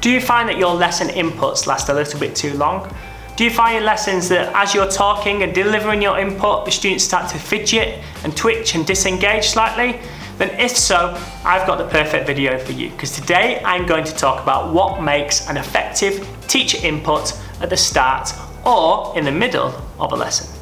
Do you find that your lesson inputs last a little bit too long? Do you find in lessons that as you're talking and delivering your input, the students start to fidget and twitch and disengage slightly? Then if so, I've got the perfect video for you because today I'm going to talk about what makes an effective teacher input at the start or in the middle of a lesson.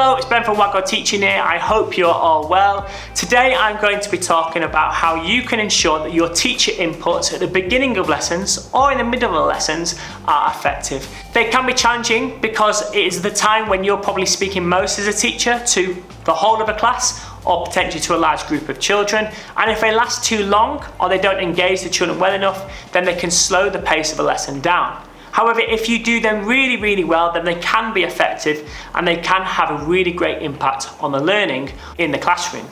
Hello, it's Ben from Waggle Teaching here. I hope you're all well. Today I'm going to be talking about how you can ensure that your teacher inputs at the beginning of lessons or in the middle of lessons are effective. They can be challenging because it is the time when you're probably speaking most as a teacher to the whole of a class or potentially to a large group of children. And if they last too long or they don't engage the children well enough, then they can slow the pace of a lesson down. However, if you do them really, really well, then they can be effective and they can have a really great impact on the learning in the classroom.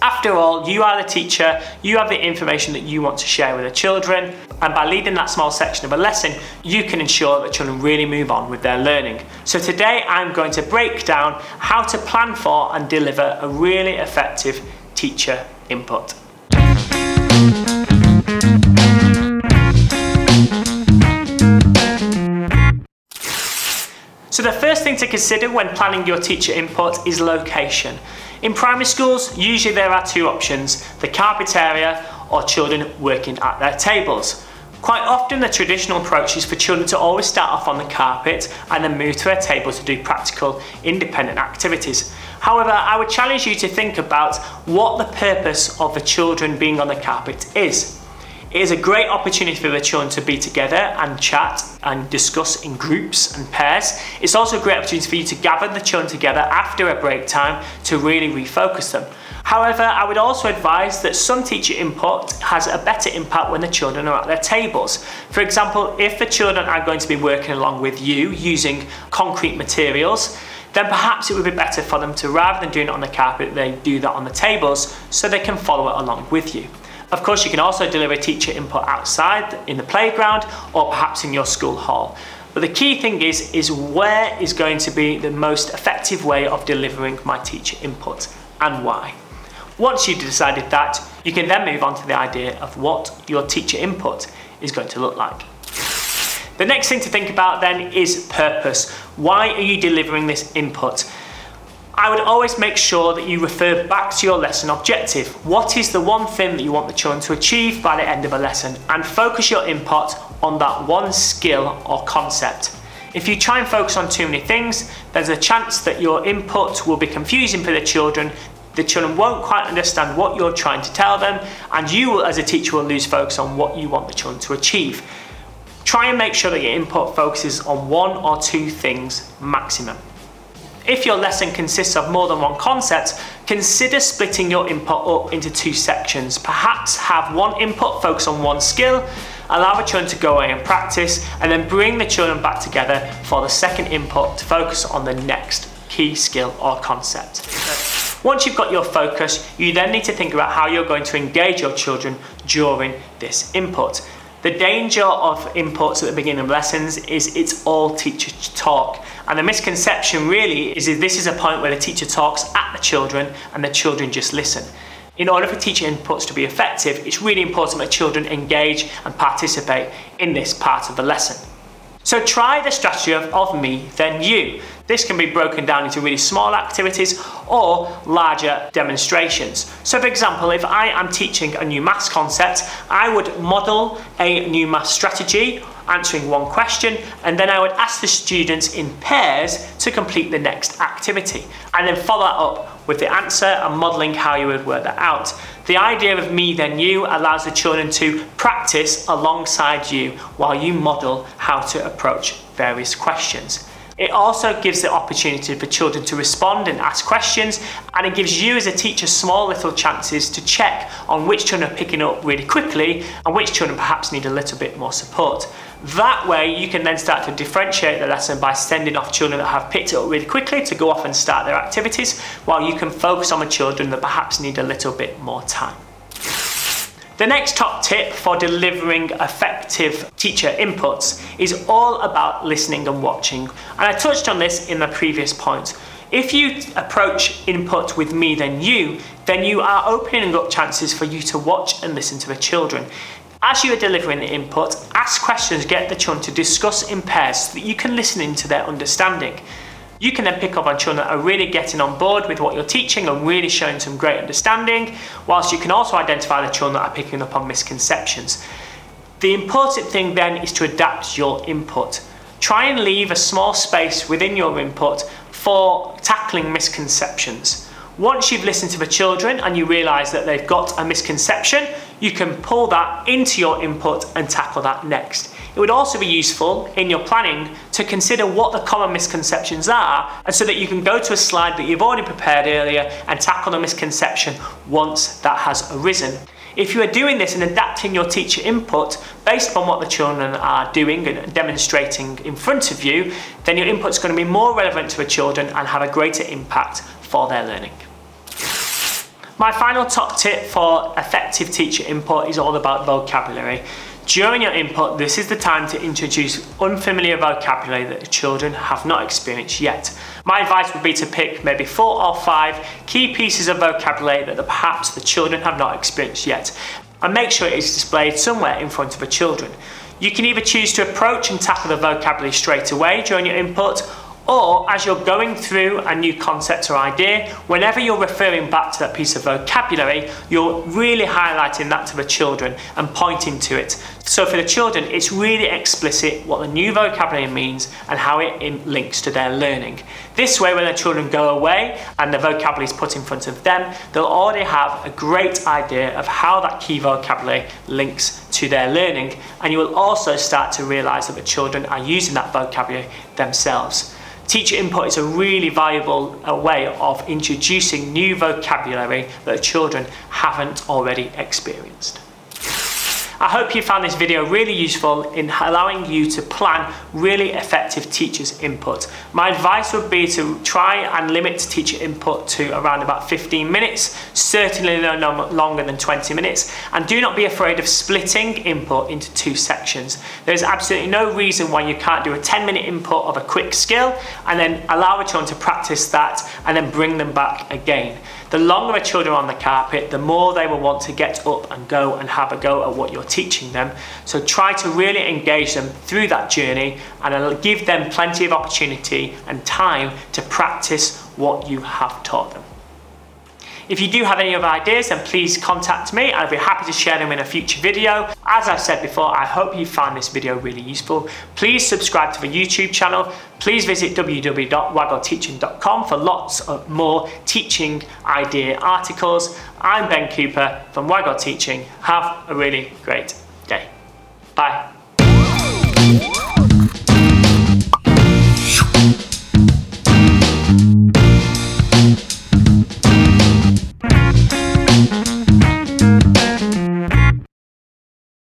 After all, you are the teacher, you have the information that you want to share with the children, and by leading that small section of a lesson, you can ensure that children really move on with their learning. So today I'm going to break down how to plan for and deliver a really effective teacher input. First thing to consider when planning your teacher input is location. In primary schools, usually there are two options, the carpet area or children working at their tables. Quite often the traditional approach is for children to always start off on the carpet and then move to their table to do practical independent activities. However, I would challenge you to think about what the purpose of the children being on the carpet is. It is a great opportunity for the children to be together and chat and discuss in groups and pairs. It's also a great opportunity for you to gather the children together after a break time to really refocus them. However, I would also advise that some teacher input has a better impact when the children are at their tables. For example, if the children are going to be working along with you using concrete materials, then perhaps it would be better for them to, rather than doing it on the carpet, they do that on the tables so they can follow it along with you. Of course, you can also deliver teacher input outside in the playground or perhaps in your school hall. But the key thing is, is where is going to be the most effective way of delivering my teacher input and why. Once you've decided that, you can then move on to the idea of what your teacher input is going to look like. The next thing to think about then is purpose. Why are you delivering this input? I would always make sure that you refer back to your lesson objective. What is the one thing that you want the children to achieve by the end of a lesson? And focus your input on that one skill or concept. If you try and focus on too many things, there's a chance that your input will be confusing for the children. The children won't quite understand what you're trying to tell them, and you, as a teacher, will lose focus on what you want the children to achieve. Try and make sure that your input focuses on one or two things maximum. If your lesson consists of more than one concept, consider splitting your input up into two sections. Perhaps have one input focus on one skill, allow the children to go away and practice, and then bring the children back together for the second input to focus on the next key skill or concept. Once you've got your focus, you then need to think about how you're going to engage your children during this input. The danger of inputs at the beginning of lessons is it's all teacher talk. And the misconception really is this is a point where the teacher talks at the children and the children just listen. In order for teacher inputs to be effective, it's really important that children engage and participate in this part of the lesson. So try the strategy of, of me, then you. This can be broken down into really small activities or larger demonstrations. So for example, if I am teaching a new maths concept, I would model a new maths strategy answering one question, and then I would ask the students in pairs to complete the next activity, and then follow that up with the answer and modelling how you would work that out. The idea of me then you allows the children to practice alongside you while you model how to approach various questions. It also gives the opportunity for children to respond and ask questions, and it gives you as a teacher small little chances to check on which children are picking up really quickly and which children perhaps need a little bit more support. That way, you can then start to differentiate the lesson by sending off children that have picked it up really quickly to go off and start their activities, while you can focus on the children that perhaps need a little bit more time. The next top tip for delivering effective teacher inputs is all about listening and watching. And I touched on this in the previous point. If you approach input with me then you, then you are opening up chances for you to watch and listen to the children. As you are delivering the input, ask questions, get the children to discuss in pairs so that you can listen into their understanding. You can then pick up on children that are really getting on board with what you're teaching and really showing some great understanding, whilst you can also identify the children that are picking up on misconceptions. The important thing then is to adapt your input. Try and leave a small space within your input for tackling misconceptions. Once you've listened to the children and you realise that they've got a misconception, you can pull that into your input and tackle that next. It would also be useful in your planning to consider what the common misconceptions are, and so that you can go to a slide that you've already prepared earlier and tackle the misconception once that has arisen. If you are doing this and adapting your teacher input based upon what the children are doing and demonstrating in front of you, then your input is going to be more relevant to the children and have a greater impact for their learning. My final top tip for effective teacher input is all about vocabulary. During your input, this is the time to introduce unfamiliar vocabulary that the children have not experienced yet. My advice would be to pick maybe four or five key pieces of vocabulary that perhaps the children have not experienced yet and make sure it is displayed somewhere in front of the children. You can either choose to approach and tackle the vocabulary straight away during your input or as you're going through a new concept or idea, whenever you're referring back to that piece of vocabulary, you're really highlighting that to the children and pointing to it. So for the children, it's really explicit what the new vocabulary means and how it links to their learning. This way, when the children go away and the vocabulary is put in front of them, they'll already have a great idea of how that key vocabulary links to their learning. And you will also start to realize that the children are using that vocabulary themselves. Teacher input is a really valuable uh, way of introducing new vocabulary that children haven't already experienced. I hope you found this video really useful in allowing you to plan really effective teachers input. My advice would be to try and limit teacher input to around about 15 minutes, certainly no longer than 20 minutes, and do not be afraid of splitting input into two sections. There's absolutely no reason why you can't do a 10 minute input of a quick skill and then allow a child to practice that and then bring them back again. The longer a children are on the carpet, the more they will want to get up and go and have a go at what you're teaching them. So try to really engage them through that journey and give them plenty of opportunity and time to practice what you have taught them. If you do have any other ideas, then please contact me. I'll be happy to share them in a future video. As I've said before, I hope you found this video really useful. Please subscribe to the YouTube channel. Please visit www.waggleteaching.com for lots of more teaching idea articles. I'm Ben Cooper from Waggle Teaching. Have a really great day.